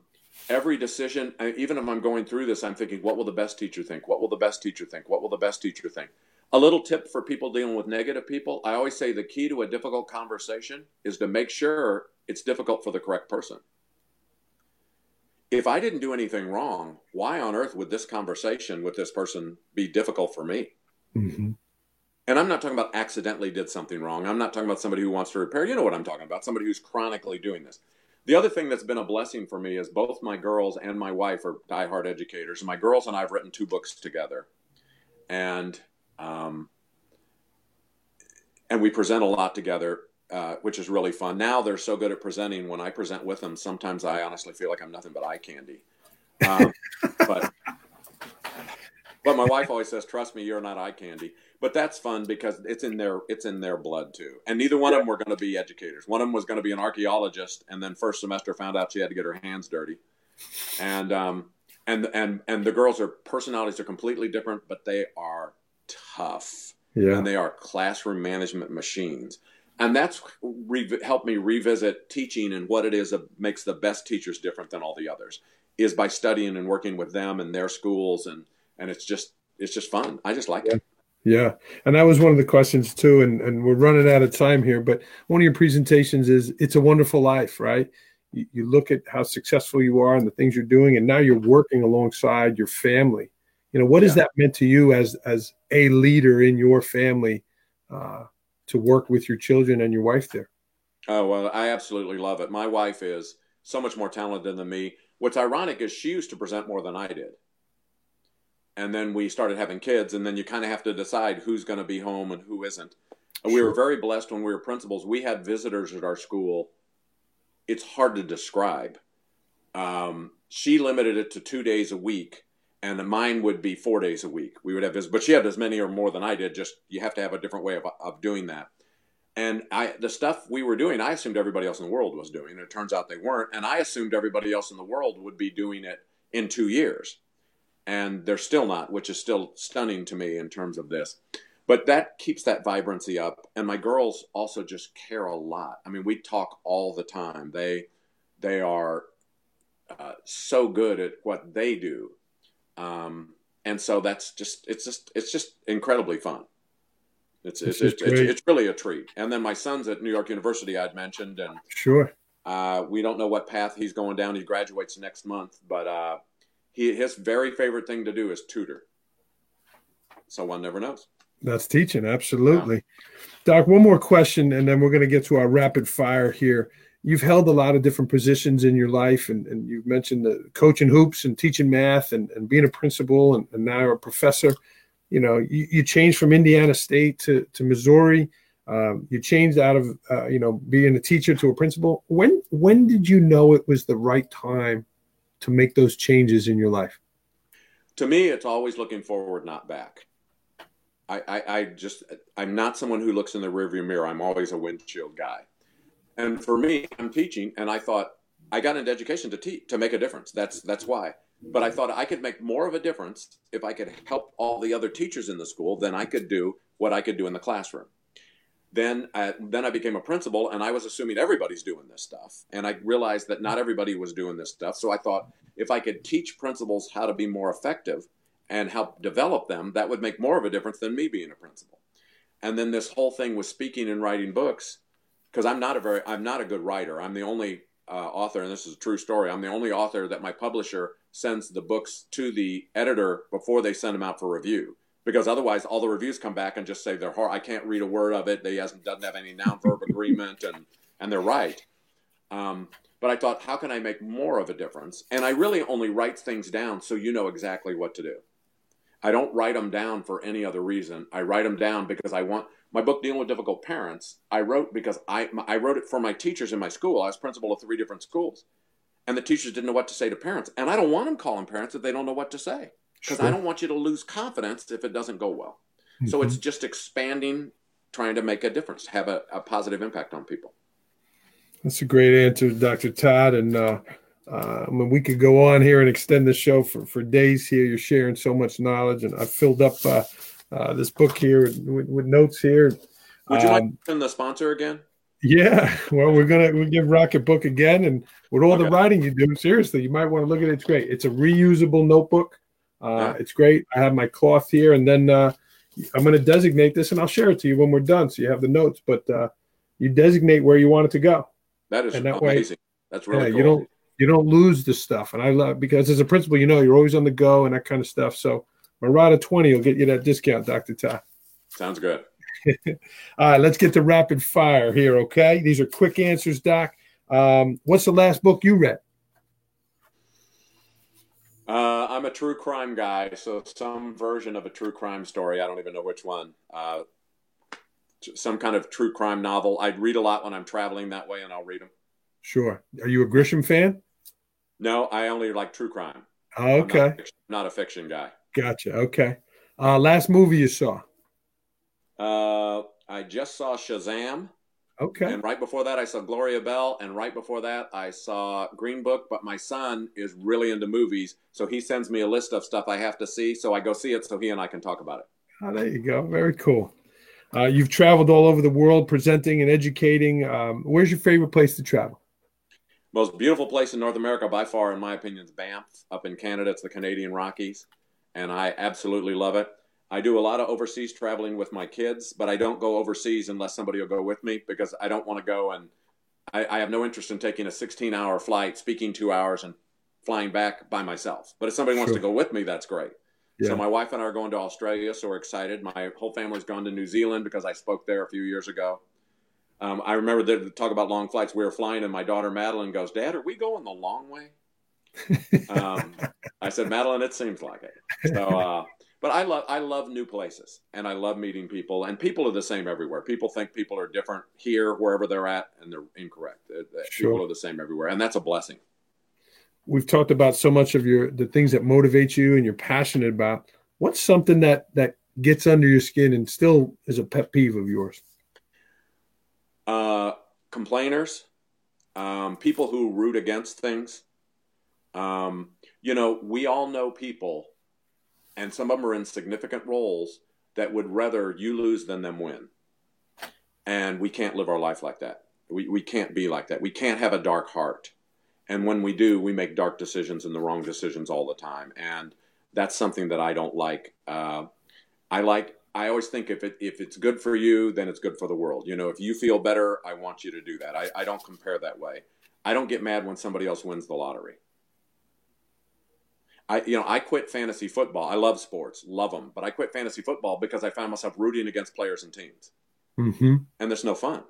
every decision, even if I'm going through this, I'm thinking, what will the best teacher think? What will the best teacher think? What will the best teacher think? A little tip for people dealing with negative people I always say the key to a difficult conversation is to make sure it's difficult for the correct person. If I didn't do anything wrong, why on earth would this conversation with this person be difficult for me? Mm-hmm. And I'm not talking about accidentally did something wrong. I'm not talking about somebody who wants to repair. You know what I'm talking about. Somebody who's chronically doing this. The other thing that's been a blessing for me is both my girls and my wife are diehard educators. My girls and I have written two books together, and um, and we present a lot together, uh, which is really fun. Now they're so good at presenting. When I present with them, sometimes I honestly feel like I'm nothing but eye candy. Um, but but my wife always says, "Trust me, you're not eye candy." but that's fun because it's in their it's in their blood too. And neither one of them were going to be educators. One of them was going to be an archaeologist, and then first semester found out she had to get her hands dirty. And um, and and and the girls are personalities are completely different, but they are tough. Yeah. And they are classroom management machines. And that's re- helped me revisit teaching and what it is that makes the best teachers different than all the others is by studying and working with them and their schools and and it's just it's just fun. I just like yeah. it. Yeah, and that was one of the questions too. And and we're running out of time here, but one of your presentations is "It's a Wonderful Life," right? You, you look at how successful you are and the things you're doing, and now you're working alongside your family. You know, what yeah. has that meant to you as as a leader in your family uh, to work with your children and your wife there? Oh well, I absolutely love it. My wife is so much more talented than me. What's ironic is she used to present more than I did and then we started having kids, and then you kind of have to decide who's going to be home and who isn't. Sure. We were very blessed when we were principals. We had visitors at our school. It's hard to describe. Um, she limited it to two days a week, and mine would be four days a week. We would have visitors, but she had as many or more than I did. Just you have to have a different way of, of doing that. And I, the stuff we were doing, I assumed everybody else in the world was doing. And it turns out they weren't. And I assumed everybody else in the world would be doing it in two years. And they're still not, which is still stunning to me in terms of this. But that keeps that vibrancy up. And my girls also just care a lot. I mean, we talk all the time. They, they are uh, so good at what they do. Um, and so that's just, it's just, it's just incredibly fun. It's it's, it's, it's, it's, really a treat. And then my son's at New York University, I'd mentioned, and sure, uh, we don't know what path he's going down. He graduates next month, but uh, he his very favorite thing to do is tutor. So one never knows. That's teaching, absolutely. Yeah. Doc, one more question, and then we're going to get to our rapid fire here. You've held a lot of different positions in your life, and, and you've mentioned the coaching hoops and teaching math and, and being a principal and, and now a professor you know, you, you changed from Indiana State to, to Missouri. Um, you changed out of, uh, you know, being a teacher to a principal. When, when did you know it was the right time to make those changes in your life? To me, it's always looking forward, not back. I, I, I just, I'm not someone who looks in the rearview mirror. I'm always a windshield guy. And for me, I'm teaching, and I thought I got into education to teach, to make a difference. That's, that's why. But I thought I could make more of a difference if I could help all the other teachers in the school than I could do what I could do in the classroom. Then, I, then I became a principal, and I was assuming everybody's doing this stuff, and I realized that not everybody was doing this stuff. So I thought if I could teach principals how to be more effective and help develop them, that would make more of a difference than me being a principal. And then this whole thing was speaking and writing books, because I'm not a very I'm not a good writer. I'm the only uh, author, and this is a true story. I'm the only author that my publisher sends the books to the editor before they send them out for review because otherwise all the reviews come back and just say they're hard. I can't read a word of it. They hasn't doesn't have any noun verb agreement and and they're right. Um, but I thought, how can I make more of a difference? And I really only write things down so you know exactly what to do. I don't write them down for any other reason. I write them down because I want my book dealing with difficult parents. I wrote because I I wrote it for my teachers in my school. I was principal of three different schools and the teachers didn't know what to say to parents. And I don't want them calling parents if they don't know what to say because sure. I don't want you to lose confidence if it doesn't go well. Mm-hmm. So it's just expanding, trying to make a difference, have a, a, positive impact on people. That's a great answer, Dr. Todd. And uh, uh, I mean, we could go on here and extend the show for, for days here. You're sharing so much knowledge, and I've filled up uh, uh this book here with, with notes here. Would you um, like to send the sponsor again? Yeah, well, we're gonna we give Rocketbook again, and with all okay. the writing you do, seriously, you might want to look at it. It's great. It's a reusable notebook. Uh. It's great. I have my cloth here, and then uh, I'm going to designate this, and I'll share it to you when we're done, so you have the notes. But uh, you designate where you want it to go. That is and that amazing. Way, That's really yeah, cool. You don't you don't lose the stuff, and I love because as a principal, you know, you're always on the go and that kind of stuff. So Marotta twenty will get you that discount, Doctor Todd. Sounds good. All right, let's get to rapid fire here, okay? These are quick answers, Doc. Um, what's the last book you read? Uh, I'm a true crime guy, so some version of a true crime story. I don't even know which one. Uh, some kind of true crime novel. I'd read a lot when I'm traveling that way, and I'll read them. Sure. Are you a Grisham fan? No, I only like true crime. Oh, okay. Not, a, not a fiction guy. Gotcha. Okay. Uh, last movie you saw? Uh, I just saw Shazam. Okay. And right before that, I saw Gloria Bell. And right before that, I saw Green Book. But my son is really into movies. So he sends me a list of stuff I have to see. So I go see it so he and I can talk about it. Oh, there you go. Very cool. Uh, you've traveled all over the world presenting and educating. Um, where's your favorite place to travel? Most beautiful place in North America by far, in my opinion, is Banff up in Canada. It's the Canadian Rockies. And I absolutely love it. I do a lot of overseas traveling with my kids, but I don't go overseas unless somebody will go with me because I don't want to go and I, I have no interest in taking a 16 hour flight, speaking two hours, and flying back by myself. But if somebody wants to go with me, that's great. Yeah. So my wife and I are going to Australia, so we're excited. My whole family's gone to New Zealand because I spoke there a few years ago. Um, I remember the talk about long flights. We were flying, and my daughter Madeline goes, "Dad, are we going the long way?" Um, I said, Madeline, it seems like it. So, uh, but I love I love new places and I love meeting people and people are the same everywhere. People think people are different here wherever they're at and they're incorrect. Sure. People are the same everywhere and that's a blessing. We've talked about so much of your the things that motivate you and you're passionate about. What's something that that gets under your skin and still is a pet peeve of yours? Uh, complainers, um, people who root against things. Um, you know, we all know people and some of them are in significant roles that would rather you lose than them win. And we can't live our life like that. We, we can't be like that. We can't have a dark heart. And when we do, we make dark decisions and the wrong decisions all the time. And that's something that I don't like. Uh, I like. I always think if it if it's good for you, then it's good for the world. You know, if you feel better, I want you to do that. I, I don't compare that way. I don't get mad when somebody else wins the lottery. I, you know, I quit fantasy football. I love sports, love them, but I quit fantasy football because I found myself rooting against players and teams, mm-hmm. and there's no fun.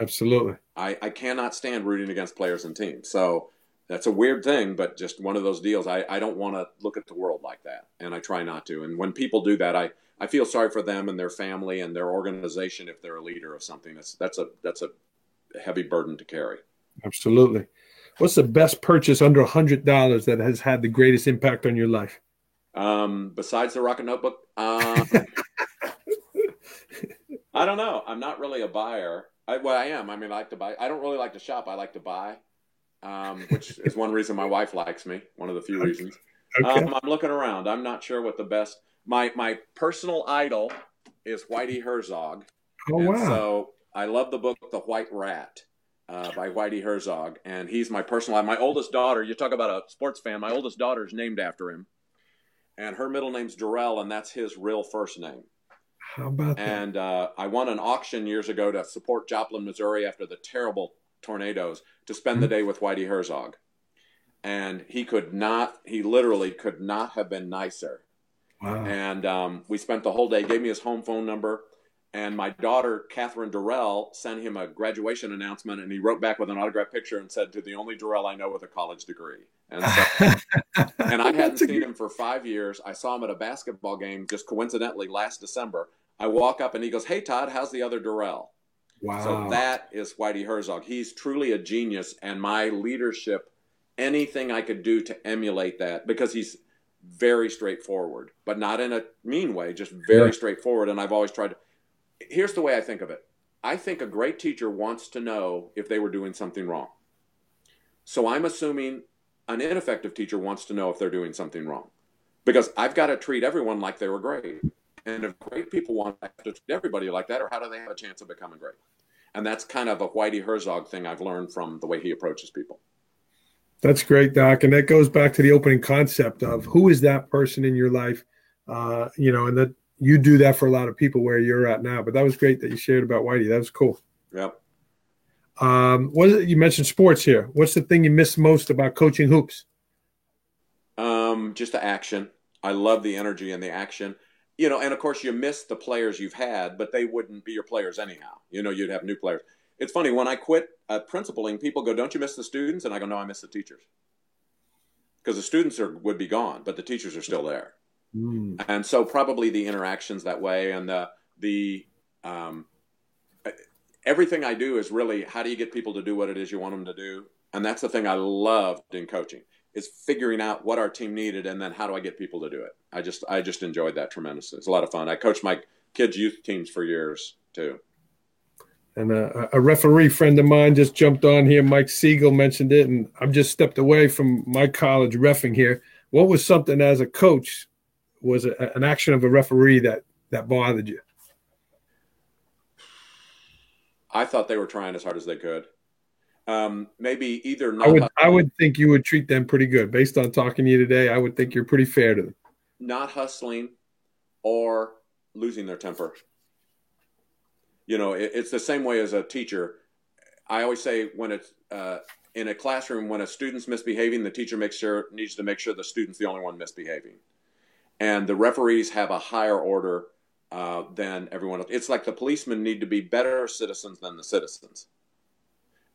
Absolutely, I, I cannot stand rooting against players and teams. So that's a weird thing, but just one of those deals. I, I don't want to look at the world like that, and I try not to. And when people do that, I, I feel sorry for them and their family and their organization if they're a leader of something. That's that's a that's a heavy burden to carry. Absolutely. What's the best purchase under a hundred dollars that has had the greatest impact on your life? Um, besides the Rocket Notebook, um, I don't know. I'm not really a buyer. I, well, I am. I mean, I like to buy. I don't really like to shop. I like to buy, um, which is one reason my wife likes me. One of the few reasons. Okay. Um, I'm looking around. I'm not sure what the best. My my personal idol is Whitey Herzog. Oh wow! So I love the book The White Rat uh, by Whitey Herzog, and he's my personal. My oldest daughter. You talk about a sports fan. My oldest daughter is named after him, and her middle name's Dorrel, and that's his real first name. How about that? And uh, I won an auction years ago to support Joplin, Missouri, after the terrible tornadoes, to spend mm-hmm. the day with Whitey Herzog, and he could not. He literally could not have been nicer. Wow. And um, we spent the whole day. Gave me his home phone number and my daughter Catherine Dorrel sent him a graduation announcement, and he wrote back with an autographed picture and said, "To the only Dorrel I know with a college degree." And, so, and I hadn't seen him for five years. I saw him at a basketball game just coincidentally last December. I walk up and he goes, "Hey Todd, how's the other Dorrel?" Wow. So that is Whitey Herzog. He's truly a genius, and my leadership, anything I could do to emulate that, because he's very straightforward, but not in a mean way, just very yeah. straightforward. And I've always tried to here's the way I think of it. I think a great teacher wants to know if they were doing something wrong. So I'm assuming an ineffective teacher wants to know if they're doing something wrong. Because I've got to treat everyone like they were great. And if great people want to treat everybody like that, or how do they have a chance of becoming great? And that's kind of a Whitey Herzog thing I've learned from the way he approaches people. That's great, Doc. And that goes back to the opening concept of who is that person in your life? Uh, you know, and that you do that for a lot of people where you're at now. But that was great that you shared about Whitey. That was cool. Yep. Um, what it, you mentioned sports here. What's the thing you miss most about coaching hoops? Um, just the action. I love the energy and the action. You know, and of course you miss the players you've had, but they wouldn't be your players anyhow. You know, you'd have new players. It's funny when I quit uh, principaling, people go, "Don't you miss the students?" And I go, "No, I miss the teachers." Because the students are would be gone, but the teachers are still there. Mm. And so probably the interactions that way and the the um, everything I do is really how do you get people to do what it is you want them to do? And that's the thing I loved in coaching is figuring out what our team needed and then how do I get people to do it. I just I just enjoyed that tremendously. It's a lot of fun. I coached my kids youth teams for years too. And a, a, referee friend of mine just jumped on here. Mike Siegel mentioned it, and I've just stepped away from my college refing here. What was something as a coach was a, an action of a referee that that bothered you? I thought they were trying as hard as they could. Um, maybe either I would I would think you would treat them pretty good based on talking to you today. I would think you're pretty fair to them. Not hustling or losing their temper. You know, it, it's the same way as a teacher. I always say when it's uh, in a classroom when a student's misbehaving, the teacher makes sure needs to make sure the student's the only one misbehaving and the referees have a higher order uh, than everyone else. It's like the policemen need to be better citizens than the citizens.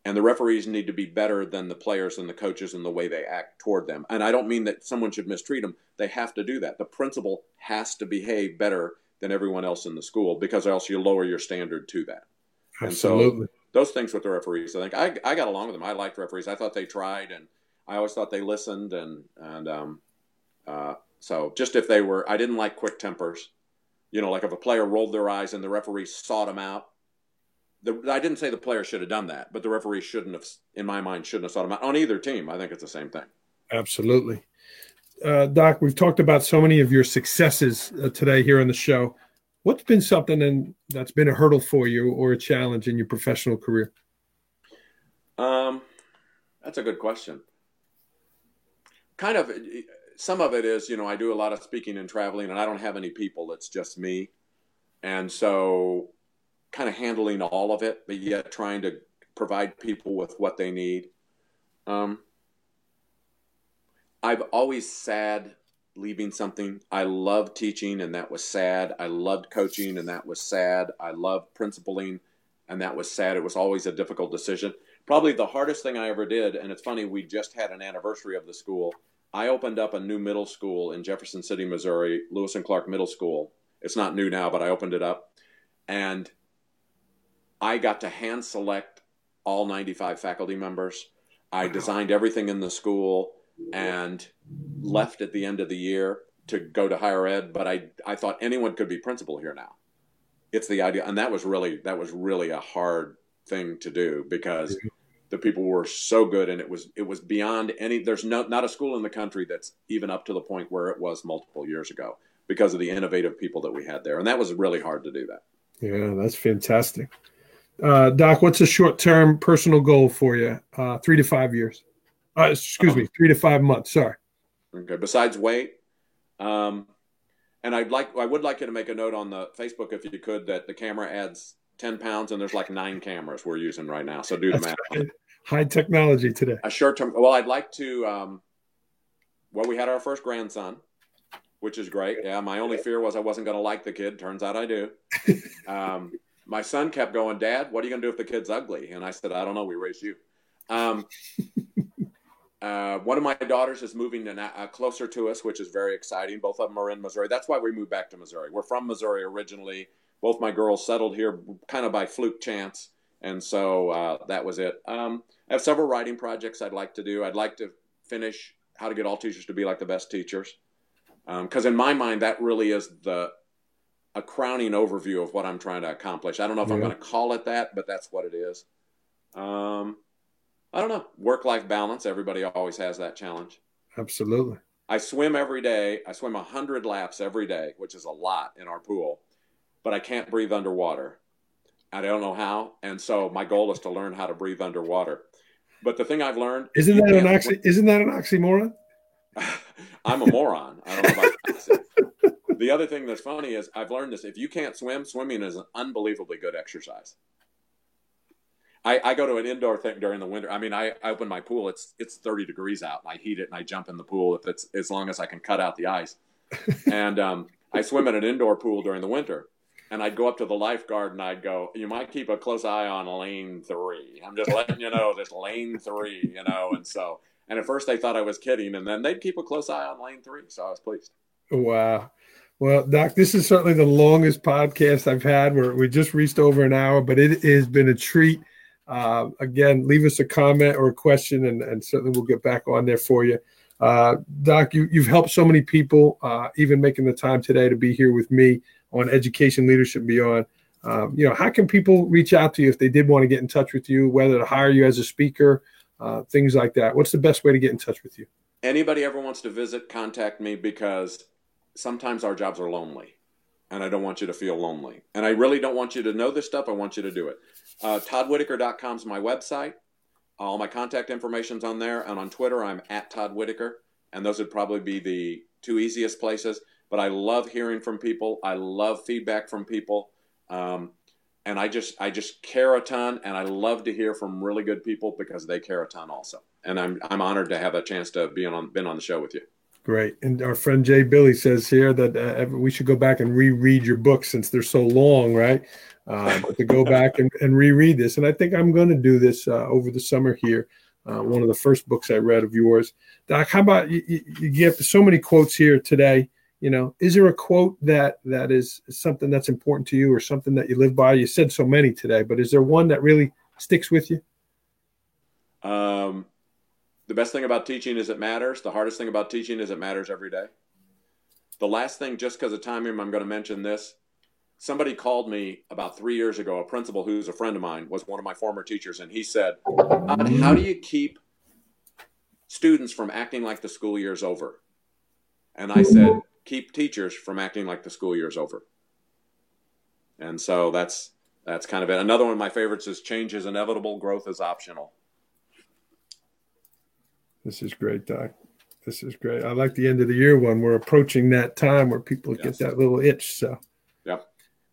and the referees need to be better than the players and the coaches in the way they act toward them. And I don't mean that someone should mistreat them. They have to do that. The principal has to behave better than everyone else in the school because else you lower your standard to that. Absolutely. And so those things with the referees, I think I, I got along with them. I liked referees. I thought they tried, and I always thought they listened. And and um, uh, so just if they were, I didn't like quick tempers. You know, like if a player rolled their eyes and the referee sought them out, the, I didn't say the player should have done that, but the referee shouldn't have, in my mind, shouldn't have sought him out on either team. I think it's the same thing. Absolutely. Uh, Doc, we've talked about so many of your successes uh, today here on the show. What's been something in, that's been a hurdle for you or a challenge in your professional career? Um, that's a good question. Kind of, some of it is, you know, I do a lot of speaking and traveling, and I don't have any people. It's just me, and so kind of handling all of it, but yet trying to provide people with what they need. Um, I've always sad leaving something. I love teaching, and that was sad. I loved coaching, and that was sad. I loved principling, and that was sad. It was always a difficult decision. Probably the hardest thing I ever did, and it's funny, we just had an anniversary of the school. I opened up a new middle school in Jefferson City, Missouri, Lewis and Clark Middle School. It's not new now, but I opened it up. And I got to hand select all 95 faculty members. I designed everything in the school and left at the end of the year to go to higher ed. But I, I thought anyone could be principal here now. It's the idea, and that was really that was really a hard thing to do because the people were so good, and it was it was beyond any. There's no not a school in the country that's even up to the point where it was multiple years ago because of the innovative people that we had there, and that was really hard to do that. Yeah, that's fantastic. Uh, Doc, what's a short term personal goal for you? Uh, three to five years. Uh, excuse me, three to five months. Sorry. Okay. Besides weight, um, and I'd like I would like you to make a note on the Facebook if you could that the camera adds ten pounds and there's like nine cameras we're using right now. So do the math. Right. High technology today. A short term. Well, I'd like to. Um, well, we had our first grandson, which is great. Yeah, my only fear was I wasn't going to like the kid. Turns out I do. Um, my son kept going, Dad, what are you going to do if the kid's ugly? And I said, I don't know. We raised you. Um, uh, one of my daughters is moving to, uh, closer to us, which is very exciting. Both of them are in Missouri. That's why we moved back to Missouri. We're from Missouri originally. Both my girls settled here kind of by fluke chance. And so uh, that was it. Um, I have several writing projects I'd like to do. I'd like to finish How to Get All Teachers to Be Like the Best Teachers. Because um, in my mind, that really is the a crowning overview of what I'm trying to accomplish. I don't know if yeah. I'm going to call it that, but that's what it is. Um, I don't know. Work life balance. Everybody always has that challenge. Absolutely. I swim every day. I swim 100 laps every day, which is a lot in our pool, but I can't breathe underwater. I don't know how. And so my goal is to learn how to breathe underwater. But the thing I've learned isn't that an oxy- isn't that an oxymoron? I'm a moron. I don't know about the other thing that's funny is I've learned this: if you can't swim, swimming is an unbelievably good exercise. I, I go to an indoor thing during the winter. I mean, I, I open my pool. It's it's 30 degrees out, and I heat it, and I jump in the pool if it's as long as I can cut out the ice. and um, I swim in an indoor pool during the winter. And I'd go up to the lifeguard and I'd go, "You might keep a close eye on lane three. I'm just letting you know this lane three, you know." And so, and at first they thought I was kidding, and then they'd keep a close eye on lane three. So I was pleased. Wow. Well, Doc, this is certainly the longest podcast I've had. Where we just reached over an hour, but it has been a treat. Uh, again, leave us a comment or a question, and, and certainly we'll get back on there for you. Uh, Doc, you, have helped so many people, uh, even making the time today to be here with me on Education Leadership Beyond. Um, you know, how can people reach out to you if they did want to get in touch with you, whether to hire you as a speaker, uh, things like that? What's the best way to get in touch with you? Anybody ever wants to visit, contact me because sometimes our jobs are lonely and I don't want you to feel lonely. And I really don't want you to know this stuff. I want you to do it. Uh, ToddWhitaker.com is my website. All my contact information's on there. And on Twitter, I'm at Todd Whitaker. And those would probably be the two easiest places. But I love hearing from people. I love feedback from people. Um, and I just I just care a ton, and I love to hear from really good people because they care a ton also. And I'm I'm honored to have a chance to be on been on the show with you. Great. And our friend Jay Billy says here that uh, we should go back and reread your books since they're so long, right? Uh, but to go back and, and, reread this. And I think I'm going to do this uh, over the summer here. Uh, one of the first books I read of yours. Doc, how about you, you, you give so many quotes here today? You know, is there a quote that that is something that's important to you or something that you live by? You said so many today, but is there one that really sticks with you? Um, the best thing about teaching is it matters. The hardest thing about teaching is it matters every day. The last thing, just because of time, I'm going to mention this. Somebody called me about three years ago, a principal who's a friend of mine, was one of my former teachers, and he said, How do you keep students from acting like the school year's over? And I said, Keep teachers from acting like the school year's over. And so that's that's kind of it. Another one of my favorites is change is inevitable, growth is optional. This is great, Doc. This is great. I like the end of the year one. We're approaching that time where people yes. get that little itch. So, yeah.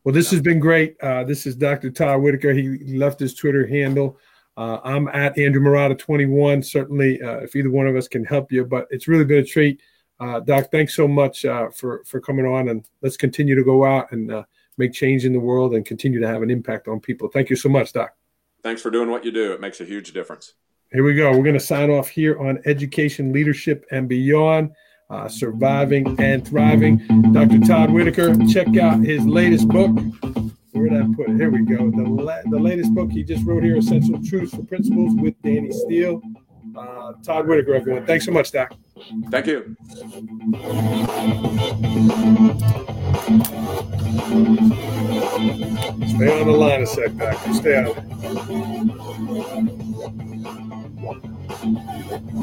Well, this has been great. Uh, this is Dr. Todd Whitaker. He left his Twitter handle. Uh, I'm at Andrew Marotta 21. Certainly, uh, if either one of us can help you, but it's really been a treat. Uh, Doc, thanks so much uh, for for coming on, and let's continue to go out and uh, make change in the world and continue to have an impact on people. Thank you so much, Doc. Thanks for doing what you do. It makes a huge difference. Here we go. We're going to sign off here on education, leadership, and beyond. Uh, surviving and thriving. Dr. Todd Whitaker, check out his latest book. Where did I put it? Here we go. The, la- the latest book he just wrote here, Essential Truths for Principals with Danny Steele. Uh, Todd Whitaker, everyone. Thanks so much, Doc. Thank you. Stay on the line a sec, Doc. Stay on. You.